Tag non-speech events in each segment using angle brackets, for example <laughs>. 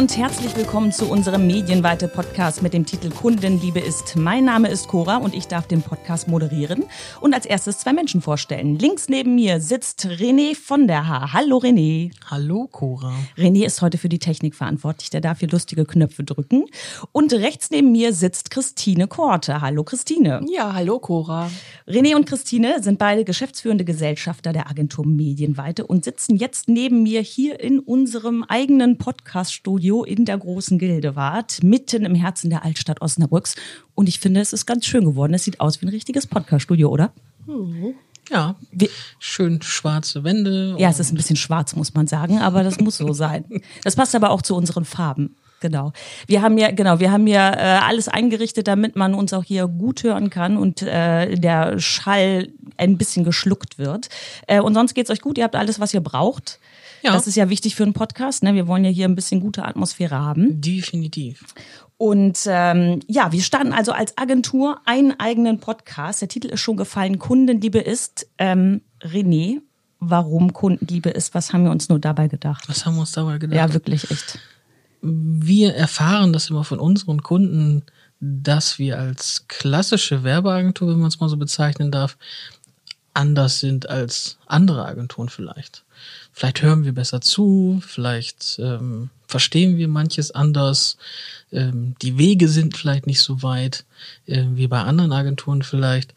und herzlich willkommen zu unserem medienweite Podcast mit dem Titel Kundenliebe ist. Mein Name ist Cora und ich darf den Podcast moderieren und als erstes zwei Menschen vorstellen. Links neben mir sitzt René von der Haar. Hallo René. Hallo Cora. René ist heute für die Technik verantwortlich, der darf hier lustige Knöpfe drücken. Und rechts neben mir sitzt Christine Korte. Hallo Christine. Ja, hallo Cora. René und Christine sind beide geschäftsführende Gesellschafter der Agentur Medienweite und sitzen jetzt neben mir hier in unserem eigenen Podcaststudio Studio in der großen Gildewart, mitten im Herzen der Altstadt Osnabrücks. Und ich finde, es ist ganz schön geworden. Es sieht aus wie ein richtiges Podcaststudio, oder? Mhm. Ja, schön schwarze Wände. Ja, es ist ein bisschen schwarz, muss man sagen, aber das muss so <laughs> sein. Das passt aber auch zu unseren Farben. Genau. Wir haben ja, genau, wir haben ja äh, alles eingerichtet, damit man uns auch hier gut hören kann und äh, der Schall ein bisschen geschluckt wird. Äh, und sonst geht's euch gut, ihr habt alles, was ihr braucht. Ja. Das ist ja wichtig für einen Podcast. Ne? Wir wollen ja hier ein bisschen gute Atmosphäre haben. Definitiv. Und ähm, ja, wir starten also als Agentur einen eigenen Podcast. Der Titel ist schon gefallen. Kundenliebe ist ähm, René. Warum Kundenliebe ist, was haben wir uns nur dabei gedacht? Was haben wir uns dabei gedacht? Ja, wirklich echt. Wir erfahren das immer von unseren Kunden, dass wir als klassische Werbeagentur, wenn man es mal so bezeichnen darf, anders sind als andere Agenturen vielleicht. Vielleicht hören wir besser zu, vielleicht ähm, verstehen wir manches anders. Ähm, die Wege sind vielleicht nicht so weit äh, wie bei anderen Agenturen vielleicht.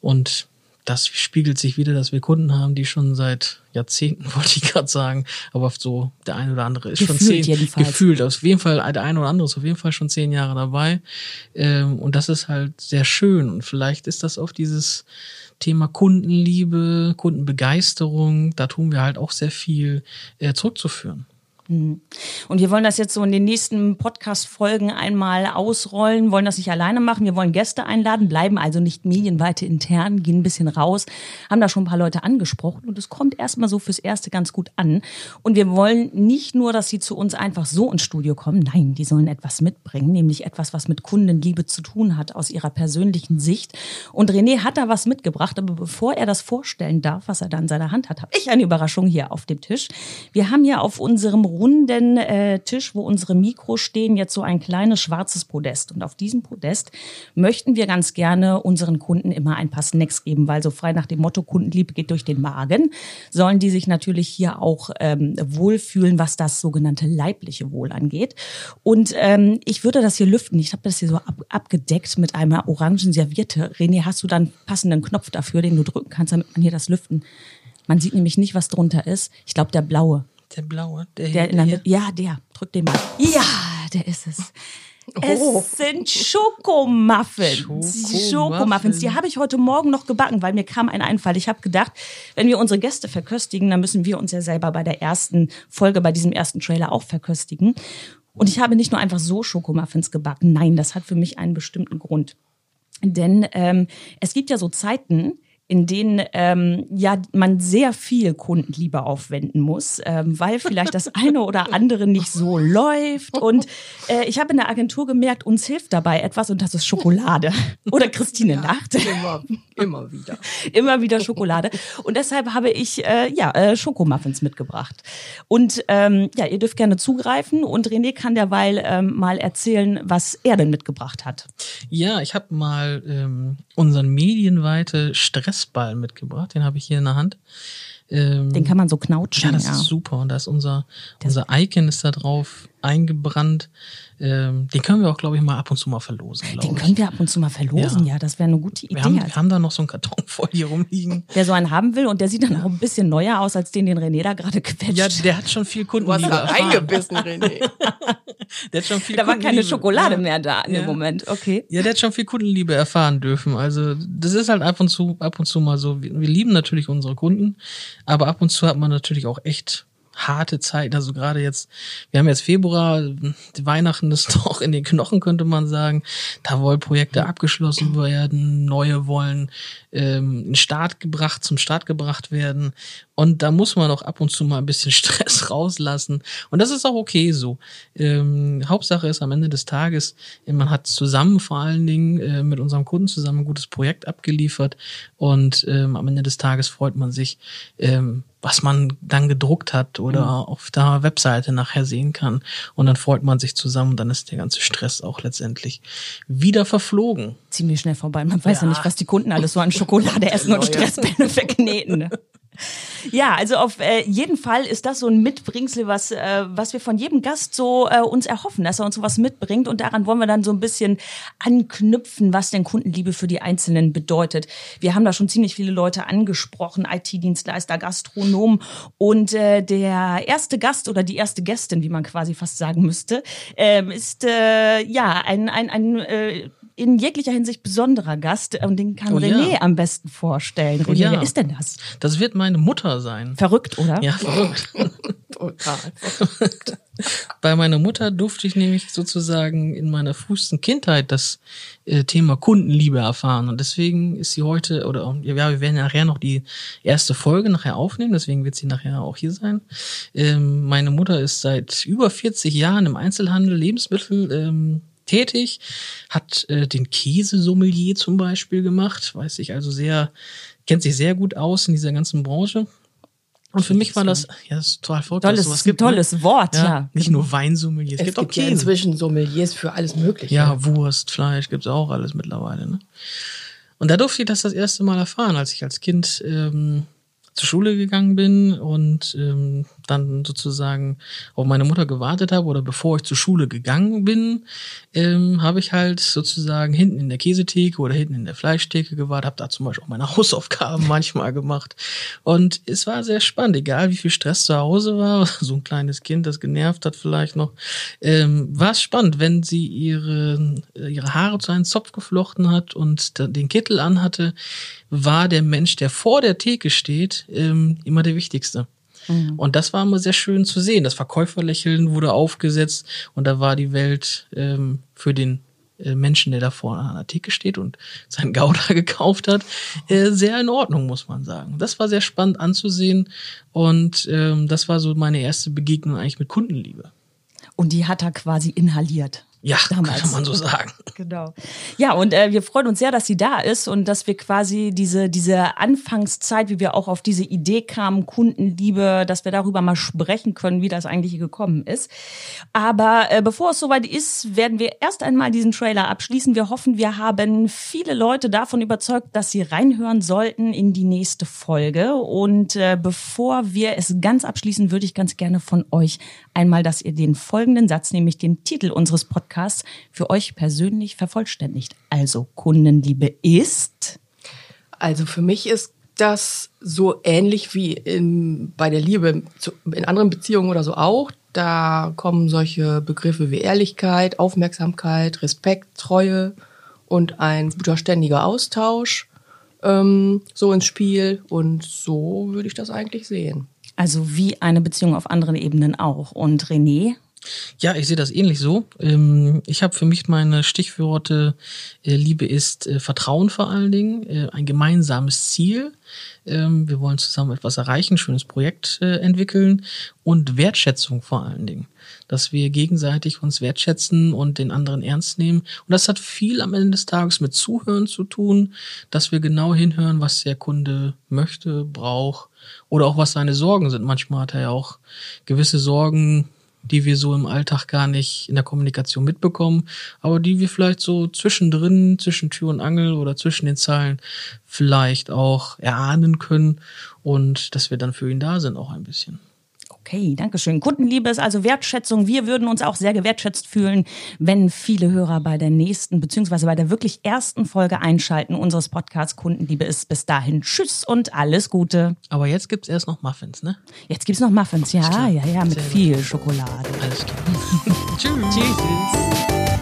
Und das spiegelt sich wieder, dass wir Kunden haben, die schon seit Jahrzehnten, <laughs> wollte ich gerade sagen, aber so der eine oder andere ist gefühlt schon zehn, jedenfalls. gefühlt, auf jeden Fall, der eine oder andere ist auf jeden Fall schon zehn Jahre dabei. Ähm, und das ist halt sehr schön. Und vielleicht ist das auf dieses Thema Kundenliebe, Kundenbegeisterung, da tun wir halt auch sehr viel äh, zurückzuführen. Mhm. Und wir wollen das jetzt so in den nächsten Podcast-Folgen einmal ausrollen, wollen das nicht alleine machen. Wir wollen Gäste einladen, bleiben also nicht medienweite intern, gehen ein bisschen raus, haben da schon ein paar Leute angesprochen und es kommt erstmal so fürs Erste ganz gut an. Und wir wollen nicht nur, dass sie zu uns einfach so ins Studio kommen, nein, die sollen etwas mitbringen, nämlich etwas, was mit Kundenliebe zu tun hat aus ihrer persönlichen Sicht. Und René hat da was mitgebracht, aber bevor er das vorstellen darf, was er da in seiner Hand hat, habe ich eine Überraschung hier auf dem Tisch. Wir haben ja auf unserem runden äh, Tisch, wo unsere Mikros stehen, jetzt so ein kleines schwarzes Podest. Und auf diesem Podest möchten wir ganz gerne unseren Kunden immer ein paar Snacks geben, weil so frei nach dem Motto Kundenliebe geht durch den Magen, sollen die sich natürlich hier auch ähm, wohlfühlen, was das sogenannte leibliche Wohl angeht. Und ähm, ich würde das hier lüften. Ich habe das hier so ab, abgedeckt mit einer orangen Serviette. René, hast du dann passenden Knopf dafür, den du drücken kannst, damit man hier das lüften? Man sieht nämlich nicht, was drunter ist. Ich glaube, der blaue. Der blaue? Der, der in der Mitte. Ja, der. Drück den mal. Ja, der ist es. Oh. Es sind Schokomuffins. Schokomuffins. Die habe ich heute Morgen noch gebacken, weil mir kam ein Einfall. Ich habe gedacht, wenn wir unsere Gäste verköstigen, dann müssen wir uns ja selber bei der ersten Folge, bei diesem ersten Trailer auch verköstigen. Und ich habe nicht nur einfach so Schokomuffins gebacken. Nein, das hat für mich einen bestimmten Grund. Denn ähm, es gibt ja so Zeiten, in denen ähm, ja man sehr viel Kundenliebe aufwenden muss, ähm, weil vielleicht das eine oder andere nicht so läuft. Und äh, ich habe in der Agentur gemerkt, uns hilft dabei etwas und das ist Schokolade. <laughs> Oder Christine ja, lacht. Immer, immer wieder. <laughs> immer wieder Schokolade. Und deshalb habe ich äh, ja äh, Schokomuffins mitgebracht. Und ähm, ja, ihr dürft gerne zugreifen und René kann derweil ähm, mal erzählen, was er denn mitgebracht hat. Ja, ich habe mal ähm, unseren medienweite Stress Stressball mitgebracht. Den habe ich hier in der Hand. Ähm, den kann man so knautschen. Ja, das ja. ist super. Und da ist unser, unser Icon ist da drauf eingebrannt. Ähm, den können wir auch, glaube ich, mal ab und zu mal verlosen. Den können wir ab und zu mal verlosen, ja. ja das wäre eine gute Idee. Wir haben, wir haben da noch so einen Karton <laughs> voll hier rumliegen. Wer so einen haben will und der sieht dann auch ein bisschen neuer aus, als den, den René da gerade quetscht. Ja, der hat schon viel Kunden. Du hast da eingebissen, René. <laughs> der hat schon viel Da war keine Schokolade ja. mehr da in ja. dem Moment, okay. Ja, der hat schon viel Kundenliebe erfahren dürfen. Also das ist halt ab und zu, ab und zu mal so. Wir, wir lieben natürlich unsere Kunden, aber ab und zu hat man natürlich auch echt harte Zeiten. Also gerade jetzt, wir haben jetzt Februar, Weihnachten ist <laughs> doch in den Knochen, könnte man sagen. Da wollen Projekte abgeschlossen werden, neue wollen ähm, in Start gebracht, zum Start gebracht werden. Und da muss man auch ab und zu mal ein bisschen <laughs> Stress rauslassen. Und das ist auch okay so. Ähm, Hauptsache ist am Ende des Tages, man hat zusammen vor allen Dingen äh, mit unserem Kunden zusammen ein gutes Projekt abgeliefert. Und ähm, am Ende des Tages freut man sich, ähm, was man dann gedruckt hat oder Mhm. auf der Webseite nachher sehen kann. Und dann freut man sich zusammen und dann ist der ganze Stress auch letztendlich wieder verflogen. Ziemlich schnell vorbei. Man weiß ja, Ja. nicht, was die Kunden alles so an Schokolade essen und Stresspläne verkneten. <laughs> Ja, also auf äh, jeden Fall ist das so ein Mitbringsel, was, äh, was wir von jedem Gast so äh, uns erhoffen, dass er uns sowas mitbringt. Und daran wollen wir dann so ein bisschen anknüpfen, was denn Kundenliebe für die Einzelnen bedeutet. Wir haben da schon ziemlich viele Leute angesprochen, IT-Dienstleister, Gastronomen. Und äh, der erste Gast oder die erste Gästin, wie man quasi fast sagen müsste, ähm, ist äh, ja ein, ein, ein äh, in jeglicher Hinsicht besonderer Gast und den kann Oh ja. René am besten vorstellen. René, ja. wer ist denn das? Das wird meine Mutter sein. Verrückt, oder? Ja, <laughs> verrückt. Total. Bei meiner Mutter durfte ich nämlich sozusagen in meiner frühesten Kindheit das äh, Thema Kundenliebe erfahren. Und deswegen ist sie heute, oder ja, wir werden nachher noch die erste Folge nachher aufnehmen, deswegen wird sie nachher auch hier sein. Ähm, meine Mutter ist seit über 40 Jahren im Einzelhandel Lebensmittel ähm, tätig, hat äh, den Käsesommelier zum Beispiel gemacht, weiß ich also sehr, kennt sich sehr gut aus in dieser ganzen Branche. Und für mich war das, ja, das ist total verrückt. dass Tolles, sowas gibt, ne? tolles Wort, ja. Nicht nur Weinsommelier, es, Es gibt auch gibt ja Käse. inzwischen Sommeliers für alles Mögliche. Ja, Wurst, Fleisch gibt's auch alles mittlerweile. Ne? Und da durfte ich das das erste Mal erfahren, als ich als Kind ähm, zur Schule gegangen bin und ähm, dann sozusagen auf meine Mutter gewartet habe oder bevor ich zur Schule gegangen bin, ähm, habe ich halt sozusagen hinten in der Käsetheke oder hinten in der Fleischtheke gewartet, habe da zum Beispiel auch meine <laughs> Hausaufgaben manchmal gemacht. Und es war sehr spannend, egal wie viel Stress zu Hause war, <laughs> so ein kleines Kind, das genervt hat vielleicht noch, ähm, war es spannend, wenn sie ihre, ihre Haare zu einem Zopf geflochten hat und den Kittel anhatte, war der Mensch, der vor der Theke steht, ähm, immer der Wichtigste. Und das war immer sehr schön zu sehen. Das Verkäuferlächeln wurde aufgesetzt und da war die Welt ähm, für den äh, Menschen, der da vorne an der Theke steht und <laughs> sein Gouda <laughs> gekauft hat, äh, sehr in Ordnung, muss man sagen. Das war sehr spannend anzusehen und ähm, das war so meine erste Begegnung eigentlich mit Kundenliebe. Und die hat er quasi inhaliert. Ja, Damals. kann man so sagen. <laughs> Genau. Ja, und äh, wir freuen uns sehr, dass sie da ist und dass wir quasi diese, diese Anfangszeit, wie wir auch auf diese Idee kamen, Kundenliebe, dass wir darüber mal sprechen können, wie das eigentlich gekommen ist. Aber äh, bevor es soweit ist, werden wir erst einmal diesen Trailer abschließen. Wir hoffen, wir haben viele Leute davon überzeugt, dass sie reinhören sollten in die nächste Folge. Und äh, bevor wir es ganz abschließen, würde ich ganz gerne von euch einmal, dass ihr den folgenden Satz, nämlich den Titel unseres Podcasts, für euch persönlich vervollständigt. Also Kundenliebe ist. Also für mich ist das so ähnlich wie in, bei der Liebe in anderen Beziehungen oder so auch. Da kommen solche Begriffe wie Ehrlichkeit, Aufmerksamkeit, Respekt, Treue und ein guter ständiger Austausch ähm, so ins Spiel. Und so würde ich das eigentlich sehen. Also wie eine Beziehung auf anderen Ebenen auch. Und René, Ja, ich sehe das ähnlich so. Ähm, Ich habe für mich meine Stichworte äh, Liebe ist äh, Vertrauen vor allen Dingen, äh, ein gemeinsames Ziel. Ähm, Wir wollen zusammen etwas erreichen, ein schönes Projekt entwickeln und Wertschätzung vor allen Dingen. Dass wir gegenseitig uns wertschätzen und den anderen ernst nehmen. Und das hat viel am Ende des Tages mit Zuhören zu tun, dass wir genau hinhören, was der Kunde möchte, braucht oder auch was seine Sorgen sind. Manchmal hat er ja auch gewisse Sorgen, die wir so im Alltag gar nicht in der Kommunikation mitbekommen, aber die wir vielleicht so zwischendrin, zwischen Tür und Angel oder zwischen den Zeilen vielleicht auch erahnen können und dass wir dann für ihn da sind auch ein bisschen. Okay, danke schön. Kundenliebe ist also Wertschätzung. Wir würden uns auch sehr gewertschätzt fühlen, wenn viele Hörer bei der nächsten beziehungsweise bei der wirklich ersten Folge einschalten unseres Podcasts Kundenliebe ist. Bis dahin Tschüss und alles Gute. Aber jetzt gibt's erst noch Muffins, ne? Jetzt gibt's noch Muffins. Ja, ja, ja, mit Sehr gut. viel Schokolade. Alles klar. <laughs> Tschüss. Tschüss.